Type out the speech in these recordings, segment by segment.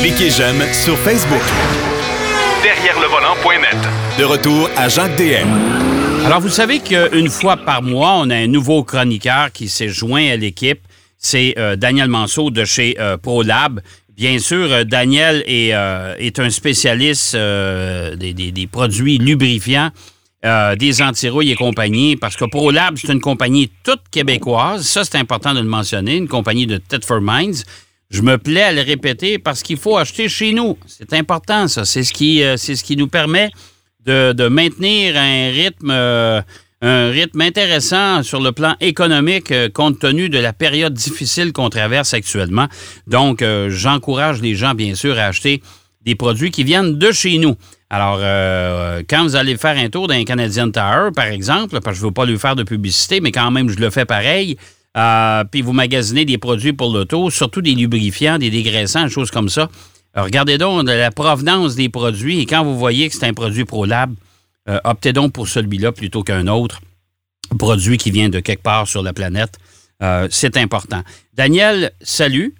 Cliquez j'aime sur Facebook. Derrière le volant.net. De retour à Jacques DM. Alors, vous savez qu'une fois par mois, on a un nouveau chroniqueur qui s'est joint à l'équipe. C'est euh, Daniel Manceau de chez euh, ProLab. Bien sûr, euh, Daniel est, est un spécialiste des, des, produits lubrifiants. des antirouilles et compagnie, parce que ProLab, c'est une compagnie toute québécoise. Ça, c'est important de le mentionner, une compagnie de for Minds. Je me plais à le répéter parce qu'il faut acheter chez nous. C'est important, ça. C'est ce qui, c'est ce qui nous permet de, maintenir un rythme un rythme intéressant sur le plan économique euh, compte tenu de la période difficile qu'on traverse actuellement. Donc, euh, j'encourage les gens, bien sûr, à acheter des produits qui viennent de chez nous. Alors, euh, quand vous allez faire un tour d'un Canadian Tower, par exemple, parce que je ne veux pas lui faire de publicité, mais quand même, je le fais pareil, puis vous magasinez des produits pour l'auto, surtout des lubrifiants, des dégraissants, des choses comme ça. regardez donc la provenance des produits et quand vous voyez que c'est un produit ProLab, euh, optez donc pour celui-là plutôt qu'un autre produit qui vient de quelque part sur la planète. Euh, c'est important. Daniel, salut.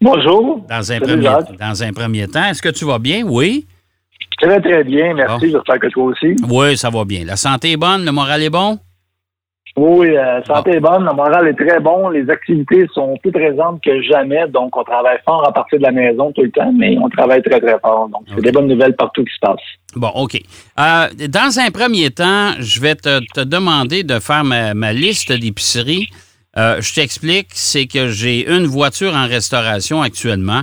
Bonjour. Dans un, premier, dans un premier temps, est-ce que tu vas bien? Oui. Très, très bien. Merci. J'espère que toi aussi. Oui, ça va bien. La santé est bonne, le moral est bon? Oui, la euh, santé est bonne, le moral est très bon, les activités sont plus présentes que jamais, donc on travaille fort à partir de la maison tout le temps, mais on travaille très, très fort. Donc, c'est des bonnes nouvelles partout qui se passent. Bon, OK. Euh, dans un premier temps, je vais te, demander de faire ma, liste d'épiceries. Euh, je t'explique, c'est que j'ai une voiture en restauration actuellement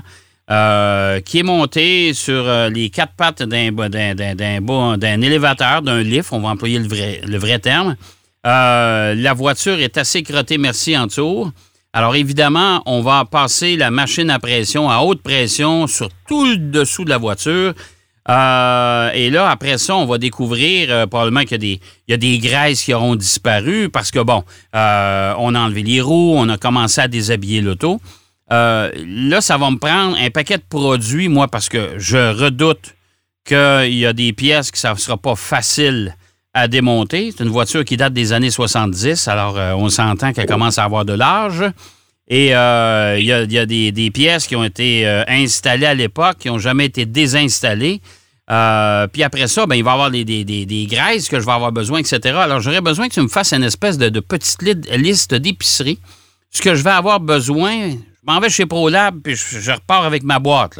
qui est montée sur les quatre pattes d'un, d'un, élévateur, d'un lift, on va employer le vrai, le vrai terme. Euh, la voiture est assez crottée, merci, en tour. Alors, évidemment, on va passer la machine à pression à haute pression sur tout le dessous de la voiture. Euh, et là, après ça, on va découvrir euh, probablement qu'il y, y, a des graisses qui auront disparu parce que, bon, on a enlevé les roues, on a commencé à déshabiller l'auto. là, ça va me prendre un paquet de produits, moi, parce que je redoute qu'il y a des pièces que ça ne sera pas facile à démonter. C'est une voiture qui date des années 70, alors euh, on s'entend qu'elle commence à avoir de l'âge. Et euh, il y a, des, pièces qui ont été euh, installées à l'époque, qui n'ont jamais été désinstallées. puis après ça, ben, il va y avoir des, graisses que je vais avoir besoin, etc. Alors j'aurais besoin que tu me fasses une espèce de, petite liste d'épicerie. Ce que je vais avoir besoin, je m'en vais chez ProLab, puis je, repars avec ma boîte.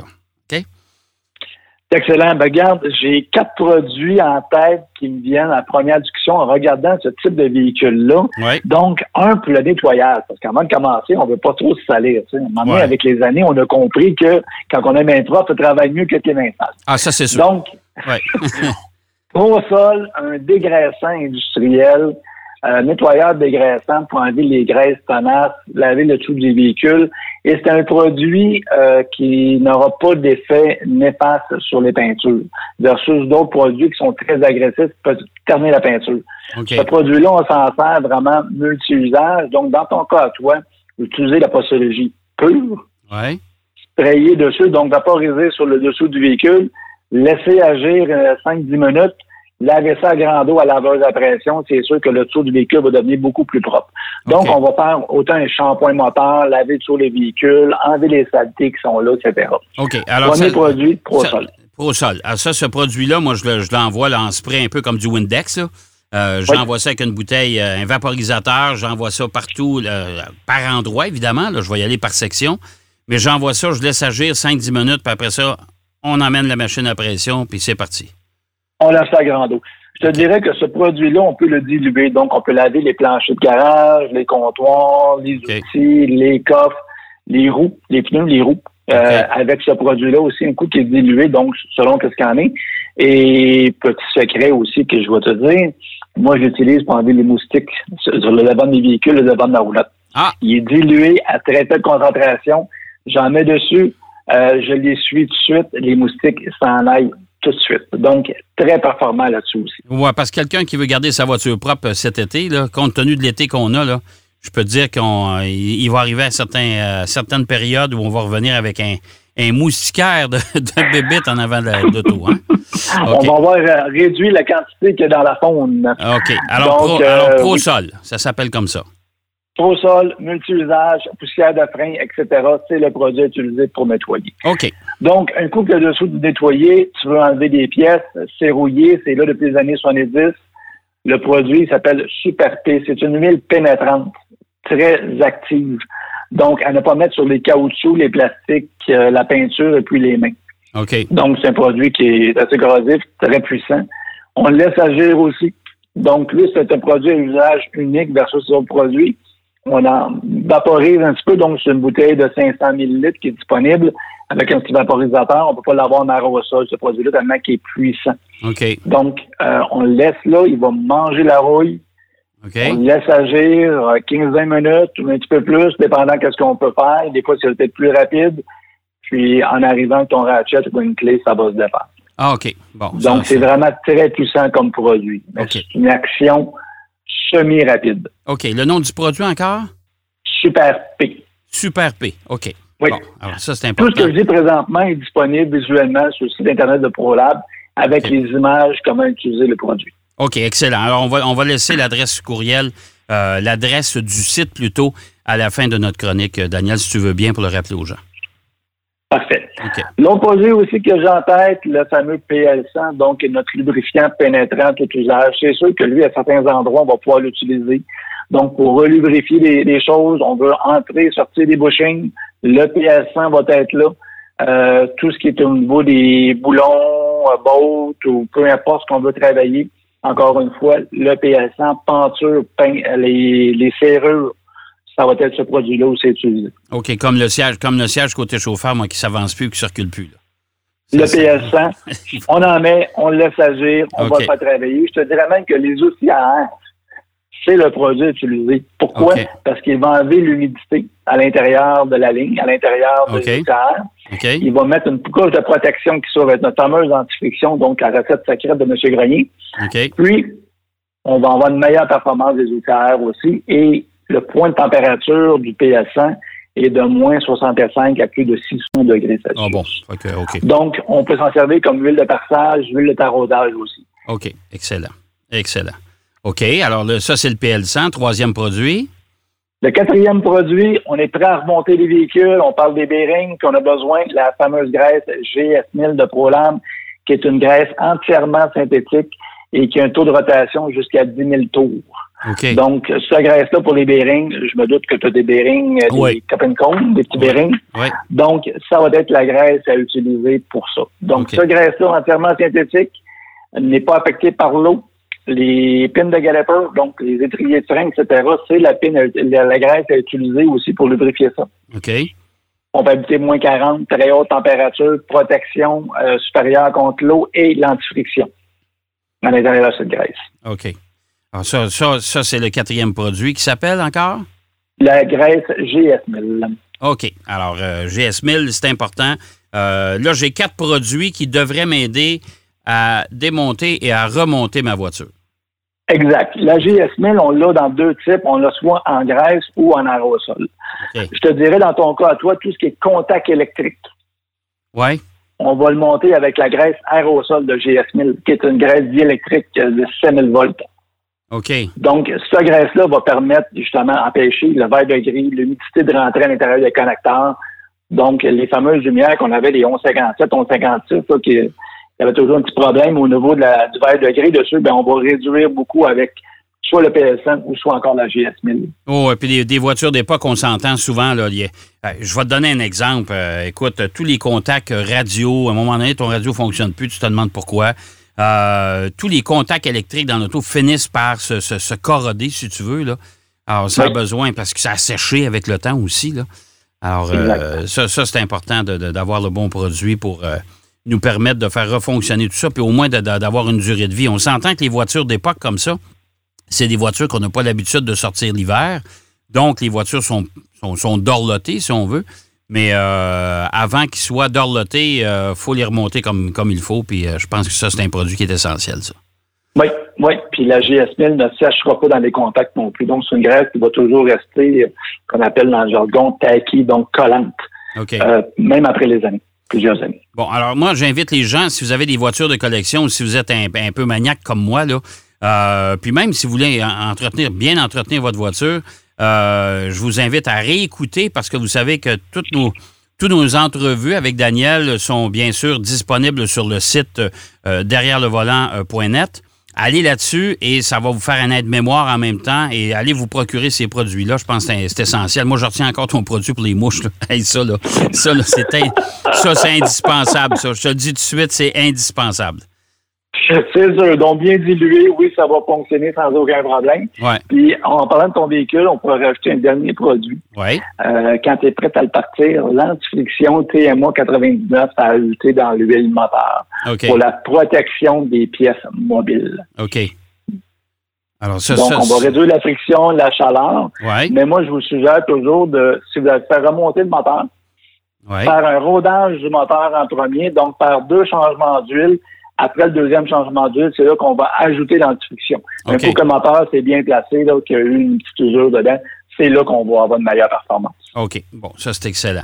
Excellent. Ben, regarde, j'ai quatre produits en tête qui me viennent à première discussion en regardant ce type de véhicule-là. Donc, un pour le nettoyage, parce qu'avant de commencer, on ne veut pas trop se salir. Tu sais. avec les années, on a compris que quand on est main propre, ça travaille mieux que les mains Ah, ça, c'est sûr. Donc, ouais. au sol, un dégraissant industriel euh, nettoyeur dégraissant pour enlever les graisses tenaces, laver le tout des véhicules. Et c'est un produit euh, qui n'aura pas d'effet néfaste sur les peintures, versus d'autres produits qui sont très agressifs qui peuvent terminer la peinture. Ce produit-là, on s'en sert vraiment multi-usage. Donc, dans ton cas toi, utiliser la postologie pure, ouais. sprayer dessus, donc vaporiser sur le dessous du véhicule, laisser agir 5-10 euh, minutes, laver ça à grand eau à laveuse à pression, c'est sûr que le dessous du véhicule va devenir beaucoup plus propre. Donc, on va faire autant un shampoing moteur, laver sur les véhicules, enlever les saletés qui sont là, etc. OK. Alors, Premier produit, ProSol. ProSol. Alors ça, ce produit-là, moi, je l'envoie en spray un peu comme du Windex. Euh, j'envoie ça avec une bouteille, euh, un vaporisateur, j'envoie ça partout, par endroit, évidemment. Là, je vais y aller par section. Mais j'envoie ça, je laisse agir 5-10 minutes, puis après ça, on emmène la machine à pression, puis c'est parti on lave ça à grand eau. Je te dirais que ce produit-là, on peut le diluer. Donc, on peut laver les planchers de garage, les comptoirs, les outils, les coffres, les roues, les pneus, les roues. Euh, avec ce produit-là aussi, un coup qui est dilué, donc selon ce qu'il en est. Et petit secret aussi que je vais te dire, moi j'utilise pour enlever les moustiques sur le devant de mes véhicules, le devant de ma roulotte. Ah. Il est dilué à très faible concentration. J'en mets dessus, euh, je les suis tout de suite, les moustiques s'en aillent tout de suite. Donc, très performant là-dessus aussi. Oui, parce que quelqu'un qui veut garder sa voiture propre cet été, là, compte tenu de l'été qu'on a, là, je peux te dire qu'il euh, va arriver à certains, certaines périodes où on va revenir avec un, un moustiquaire de, de bébite en avant de l'auto. Hein? On va avoir euh, réduit la quantité qu'il y a dans la faune. OK. Alors, pro, euh, sol, ça s'appelle comme ça. Trop sol, multi-usage, poussière de frein, etc., c'est le produit utilisé pour nettoyer. OK. Donc, un coup que dessous de nettoyer, tu veux enlever des pièces, c'est rouillé, c'est là depuis les années 70. Le produit s'appelle Super P. C'est une huile pénétrante, très active. Donc, à ne pas mettre sur les caoutchoucs, les plastiques, euh, la peinture et puis les mains. OK. Donc, c'est un produit qui est assez corrosif, très puissant. On le laisse agir aussi. Donc, lui, c'est un produit à usage unique versus autres produits. On en vaporise un petit peu, donc c'est une bouteille de 500 millilitres qui est disponible avec un petit vaporisateur. On ne peut pas l'avoir en aérosol, ce produit-là, tellement qu'il est puissant. OK. Donc, euh, on le laisse là, il va manger la rouille. OK. On le laisse agir 15-20 minutes ou un petit peu plus, dépendant de ce qu'on peut faire. Des fois, c'est peut-être plus rapide. Puis, en arrivant ton ratchet ou une clé, ça va se défendre. Ah, OK. Bon. Donc, c'est vraiment très puissant comme produit. C'est une action semi-rapide. OK. Le nom du produit encore? Super P. Super P. OK. Oui. Bon, alors ça, c'est important. Tout ce que je dis présentement est disponible visuellement sur le site Internet de ProLab avec les images, comment utiliser le produit. OK, excellent. Alors, on va, on va laisser l'adresse courriel, euh, l'adresse du site plutôt, à la fin de notre chronique, Daniel, si tu veux bien, pour le rappeler aux gens. Parfait. L'autre produit aussi que j'ai en tête, le fameux PL100, donc notre lubrifiant pénétrant tout usage. C'est sûr que lui, à certains endroits, on va pouvoir l'utiliser. Donc, pour relubrifier les, les, choses, on veut entrer, sortir des bushings. Le PL100 va être là. Euh, tout ce qui est au niveau des boulons, euh, bottes ou peu importe ce qu'on veut travailler. Encore une fois, le PL100, penture, peint, les, les serrures, ça va être ce produit-là où c'est utilisé. OK, comme le siège, comme le siège côté chauffeur, moi, qui s'avance plus, qui circule plus. Le PS100, on en met, on le laisse agir, on va le faire travailler. Je te dirais même que les outils à air, c'est le produit utilisé. Pourquoi? Parce qu'il va enlever l'humidité à l'intérieur de la ligne, à l'intérieur de à air. Il va mettre une couche de protection qui sera notre fameuse antifriction, donc la recette secrète de M. Grenier. Puis, on va avoir une meilleure performance des outils à air aussi et le point de température du PS100 est de moins 65 à plus de 600 degrés Celsius. Ah bon, OK, Donc, on peut s'en servir comme huile de passage, huile de taraudage aussi. OK, excellent. Excellent. OK, alors ça, c'est le PL100, troisième produit. Le quatrième produit, on est prêt à remonter les véhicules, on parle des bearings, puis on a besoin de la fameuse graisse GS1000 de ProLam, qui est une graisse entièrement synthétique et qui a un taux de rotation jusqu'à 10 000 tours. Donc, cette graisse-là pour les bearings, je me doute que tu as des bearings, euh, des cap des petits bearings. Donc, ça va être la graisse à utiliser pour ça. Donc, cette graisse-là entièrement synthétique n'est pas affectée par l'eau. Les pins de galoper, donc les étriers de frein, etc., c'est la, la, graisse à utiliser aussi pour lubrifier ça. OK. On va habiter moins 40, très haute température, protection euh, supérieure contre l'eau et l'antifriction à l'intérieur de cette graisse. OK. Alors ça, ça, ça c'est le quatrième produit qui s'appelle encore? La graisse GS1000. OK. Alors, euh, GS1000, c'est important. Euh, là, j'ai quatre produits qui devraient m'aider à démonter et à remonter ma voiture. Exact. La GS1000, on l'a dans deux types. On l'a soit en graisse ou en aérosol. Je te dirais, dans ton cas à toi, tout ce qui est contact électrique. Oui. On va le monter avec la graisse aérosol de GS1000, qui est une graisse diélectrique de 6000 volts. OK. Donc, cette graisse-là va permettre justement d'empêcher le verre de gris, l'humidité de rentrer à l'intérieur des connecteurs. Donc, les fameuses lumières qu'on avait, les 1157, 1156, ça, qui il y avait toujours un petit problème au niveau de la, du verre de gris dessus, ben on va réduire beaucoup avec soit le PSN ou soit encore la GS1000. Oh, et puis des, voitures d'époque, on s'entend souvent. Là, je vais te donner un exemple. Euh, écoute, tous les contacts radio, à un moment donné, ton radio ne fonctionne plus, tu te demandes pourquoi. Euh, tous les contacts électriques dans l'auto finissent par se, corroder, si tu veux. Là. Alors, ça a besoin, parce que ça a séché avec le temps aussi. Là. Alors, euh, ça, c'est important d'avoir le bon produit pour euh, nous permettre de faire refonctionner tout ça, puis au moins d'avoir une durée de vie. On s'entend que les voitures d'époque comme ça, c'est des voitures qu'on n'a pas l'habitude de sortir l'hiver. Donc, les voitures sont, sont, sont dorlotées, si on veut. Mais euh, avant qu'ils soient dorlotés, il euh, faut les remonter comme, comme il faut. Puis euh, je pense que ça, c'est un produit qui est essentiel, ça. Oui, oui. Puis la GS1000 ne sèchera pas dans les contacts non plus. Donc, c'est une graisse qui va toujours rester, qu'on appelle dans le jargon, tacky, donc collante. même après les années, plusieurs années. Bon, alors moi, j'invite les gens, si vous avez des voitures de collection ou si vous êtes un, peu maniaque comme moi, là, puis même si vous voulez entretenir, bien entretenir votre voiture, je vous invite à réécouter parce que vous savez que toutes nos, toutes nos entrevues avec Daniel sont bien sûr disponibles sur le site derrière le volant.net allez là-dessus et ça va vous faire un aide-mémoire en même temps et allez vous procurer ces produits-là. Je pense que c'est essentiel. Moi, je retiens encore ton produit pour les mouches. ça, là, ça, ça, c'est indispensable. Je te le dis tout de suite, c'est indispensable. C'est sûr. Donc, bien dilué, oui, ça va fonctionner sans aucun problème. Ouais. Puis, en parlant de ton véhicule, on pourrait rajouter un dernier produit. Ouais. Euh, quand tu es prêt à le partir, l'antifriction TMA 99 à ajouter dans l'huile moteur pour la protection des pièces mobiles. OK. Alors, ça, Donc, on va réduire la friction, la chaleur. Ouais. Mais moi, je vous suggère toujours de, si vous allez faire remonter le moteur, faire un rodage du moteur en premier, donc faire deux changements d'huile après le deuxième changement d'huile, c'est là qu'on va ajouter l'antifriction. Okay. Un coup moteur c'est bien placé, là, qu'il y a eu une petite usure dedans, c'est là qu'on va avoir une meilleure performance. OK. Bon, ça, c'est excellent.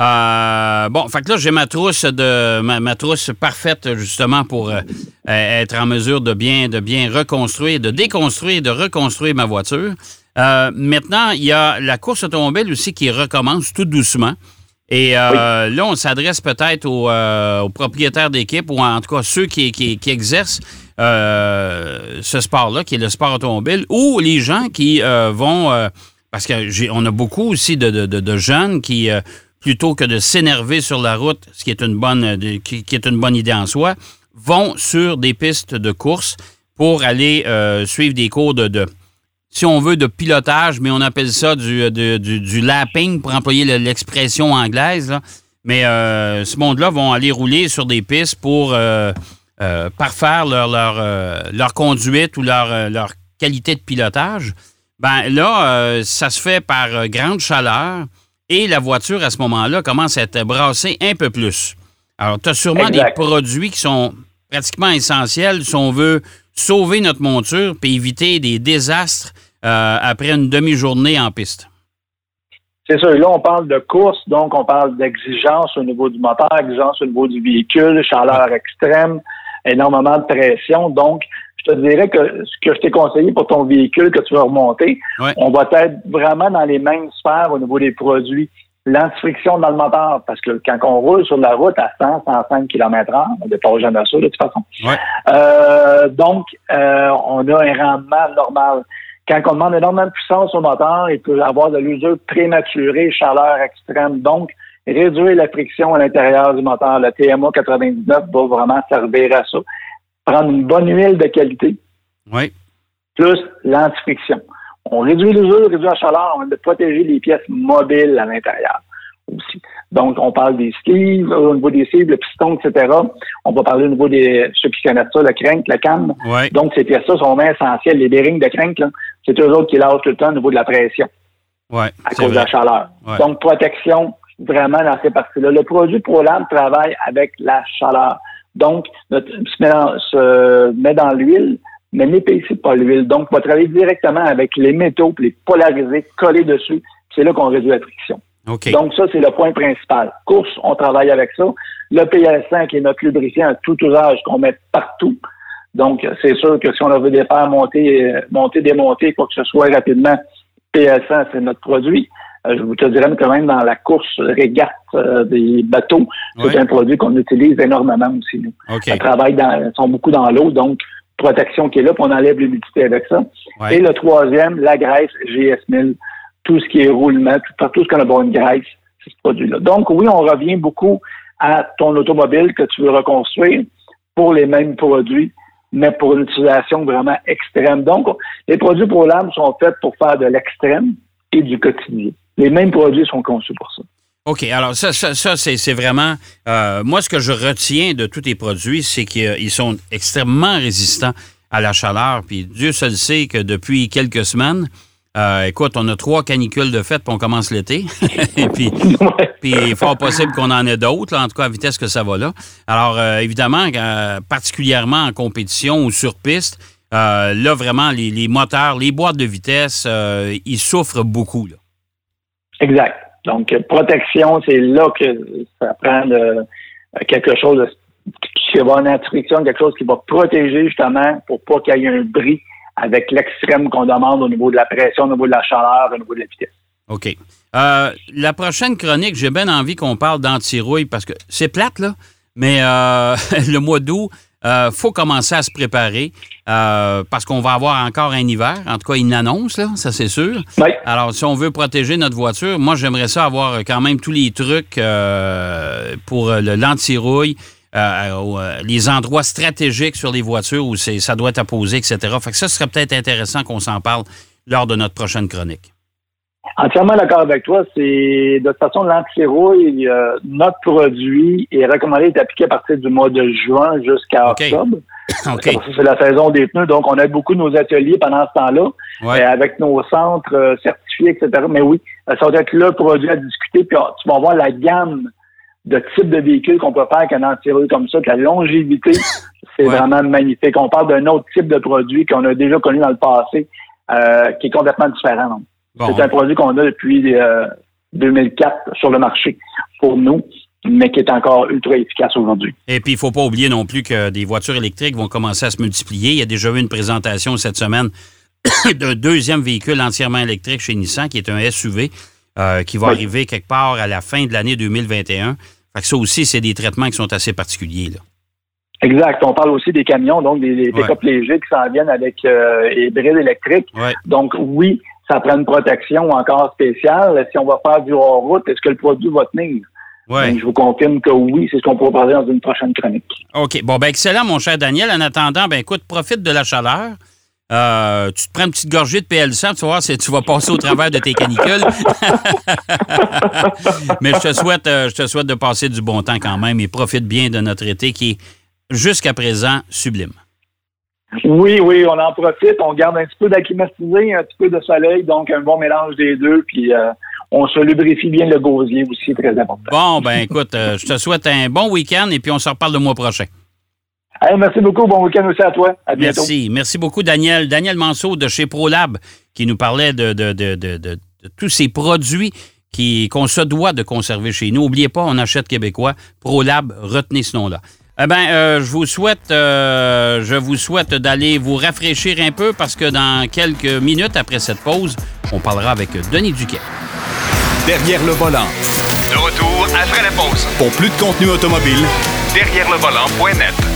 Euh, bon, fait que là, j'ai ma trousse de ma, trousse parfaite justement pour euh, être en mesure de bien, de bien reconstruire, de déconstruire, de reconstruire ma voiture. Euh, maintenant, il y a la course automobile aussi qui recommence tout doucement. Et euh, là, on s'adresse peut-être euh, aux, propriétaires d'équipe ou en tout cas ceux qui, exercent euh, ce sport-là, qui est le sport automobile, ou les gens qui vont, parce qu'on a beaucoup aussi de, jeunes qui, plutôt que de s'énerver sur la route, ce qui est une bonne, qui, est une bonne idée en soi, vont sur des pistes de course pour aller suivre des cours de, si on veut, de pilotage, mais on appelle ça du, du, lapping pour employer l'expression anglaise. Mais euh, ce monde-là vont aller rouler sur des pistes pour euh, euh, parfaire leur, leur, leur, conduite ou leur, leur qualité de pilotage. Ben là, ça se fait par grande chaleur et la voiture, à ce moment-là, commence à être brassée un peu plus. Alors, tu as sûrement des produits qui sont pratiquement essentiels si on veut sauver notre monture puis éviter des désastres euh, après une demi-journée en piste. C'est sûr. Là, on parle de course, donc on parle d'exigence au niveau du moteur, exigence au niveau du véhicule, chaleur extrême, énormément de pression. Donc, je te dirais que ce que je t'ai conseillé pour ton véhicule que tu vas remonter, on va être vraiment dans les mêmes sphères au niveau des produits. L'antifriction dans le moteur, parce que quand on roule sur la route à 100, 105 km h on ne dépasse jamais ça de toute façon. Euh, donc, euh, on a un rendement normal. Quand on demande énormément de puissance au moteur, il peut avoir de l'usure prématurée, chaleur extrême. Donc, réduire la friction à l'intérieur du moteur. Le TMA 99 va vraiment servir à ça. Prendre une bonne huile de qualité. Oui. Plus l'antifriction. On réduit l'usure, réduit la chaleur, on va protéger les pièces mobiles à l'intérieur aussi. Donc, on parle des sleeves, au niveau des sleeves, le piston, etc. On va parler au niveau des, ceux qui connaissent ça, le crank, la cam. Donc, ces pièces-là sont vraiment essentielles. Les bearings de crank, c'est eux autres qui lâchent tout le temps au niveau de la pression. Ouais, à cause de la chaleur. Donc, protection, vraiment dans ces parties-là. Le produit ProLab travaille avec la chaleur. Donc, notre, se, met dans, se met dans l'huile, mais n'épaissit pas l'huile. Donc, on va travailler directement avec les métaux, les polariser, coller dessus. C'est là qu'on réduit la friction. Donc, ça, c'est le point principal. Course, on travaille avec ça. Le PL5 qui est notre lubrifiant à tout usage qu'on met partout. Donc, c'est sûr que si on veut des faire monter, monter, démonter, quoi que ce soit rapidement, PL100, c'est notre produit. Euh, je vous te dirais quand même dans la course régate euh, des bateaux, c'est un produit qu'on utilise énormément aussi. Nous. Ça travaille dans, sont beaucoup dans l'eau, donc protection qui est là, puis on enlève l'humidité avec ça. Et le troisième, la graisse GS1000 tout ce qui est roulement, tout, tout ce qu'on a besoin de graisse, c'est ce produit-là. Donc, oui, on revient beaucoup à ton automobile que tu veux reconstruire pour les mêmes produits, mais pour une utilisation vraiment extrême. Donc, les produits pour l'âme sont faits pour faire de l'extrême et du quotidien. Les mêmes produits sont conçus pour ça. OK. Alors, ça, ça, c'est vraiment. Euh, moi, ce que je retiens de tous tes produits, c'est qu'ils sont extrêmement résistants à la chaleur. Puis Dieu seul sait que depuis quelques semaines, euh, écoute, on a trois canicules de fête, puis on commence l'été. Et puis, il est fort possible qu'on en ait d'autres, en tout cas à vitesse que ça va là. Alors, euh, évidemment, euh, particulièrement en compétition ou sur piste, là, vraiment, les, moteurs, les boîtes de vitesse, ils souffrent beaucoup. Là. Exact. Donc, protection, c'est là que ça prend quelque chose qui va en instruction, quelque chose qui va protéger justement pour pas qu'il y ait un bris avec l'extrême qu'on demande au niveau de la pression, au niveau de la chaleur, au niveau de la vitesse. OK. Euh, la prochaine chronique, j'ai bien envie qu'on parle d'antirouille parce que c'est plate, là, mais euh, le mois d'août, euh, faut commencer à se préparer parce qu'on va avoir encore un hiver. En tout cas, une annonce, là, ça c'est sûr. Alors, si on veut protéger notre voiture, moi, j'aimerais ça avoir quand même tous les trucs pour l'antirouille. les endroits stratégiques sur les voitures où ça doit être apposé, etc. Fait que ça serait peut-être intéressant qu'on s'en parle lors de notre prochaine chronique. Entièrement d'accord avec toi. C'est de toute façon l'antirouille, euh, notre produit est recommandé d'être appliqué à partir du mois de juin jusqu'à octobre. C'est la saison des pneus, donc on a beaucoup de nos ateliers pendant ce temps-là, euh, avec nos centres euh, certifiés, etc. Mais oui, ça va être le produit à discuter, puis tu vas voir la gamme de types de véhicules qu'on peut faire avec un antirouille comme ça, la longévité, c'est vraiment magnifique. On parle d'un autre type de produit qu'on a déjà connu dans le passé, qui est complètement différent. C'est un produit qu'on a depuis 2004 euh, sur le marché pour nous mais qui est encore ultra efficace aujourd'hui. Et puis, il ne faut pas oublier non plus que des voitures électriques vont commencer à se multiplier. Il y a déjà eu une présentation cette semaine d'un deuxième véhicule entièrement électrique chez Nissan, qui est un SUV, euh, qui va arriver quelque part à la fin de l'année 2021. Fait que ça aussi, c'est des traitements qui sont assez particuliers. Là. Exact. On parle aussi des camions, donc des, pick-up légers qui s'en viennent avec euh, hybride électrique. Donc, oui, ça prend une protection encore spéciale. Si on va faire du hors-route, est-ce que le produit va tenir? Ouais. je vous confirme que oui, c'est ce qu'on pourra parler dans une prochaine chronique. OK. Bon, ben excellent, mon cher Daniel. En attendant, ben écoute, profite de la chaleur. Euh, tu te prends une petite gorgée de PL100, tu vas voir si tu vas passer au travers de tes canicules. Mais je te souhaite, euh, je te souhaite de passer du bon temps quand même et profite bien de notre été qui est jusqu'à présent sublime. Oui, oui, on en profite. On garde un petit peu d'acclimatisé, un petit peu de soleil, donc un bon mélange des deux. Puis euh, on se lubrifie bien le gosier aussi, très important. Bon, ben écoute, euh, je te souhaite un bon week-end et puis on se reparle le mois prochain. merci beaucoup. Bon week-end aussi à toi. À bientôt. Merci. Merci beaucoup, Daniel. Daniel Manceau de chez ProLab qui nous parlait de, de, tous ces produits qu'on se doit de conserver chez nous. N'oubliez pas, on achète québécois. ProLab, retenez ce nom-là. Eh bien, euh, je vous souhaite, euh, je vous souhaite d'aller vous rafraîchir un peu parce que dans quelques minutes après cette pause, on parlera avec Denis Duquet. Derrière le volant. De retour après la pause. Pour plus de contenu automobile, derrière le volant.net.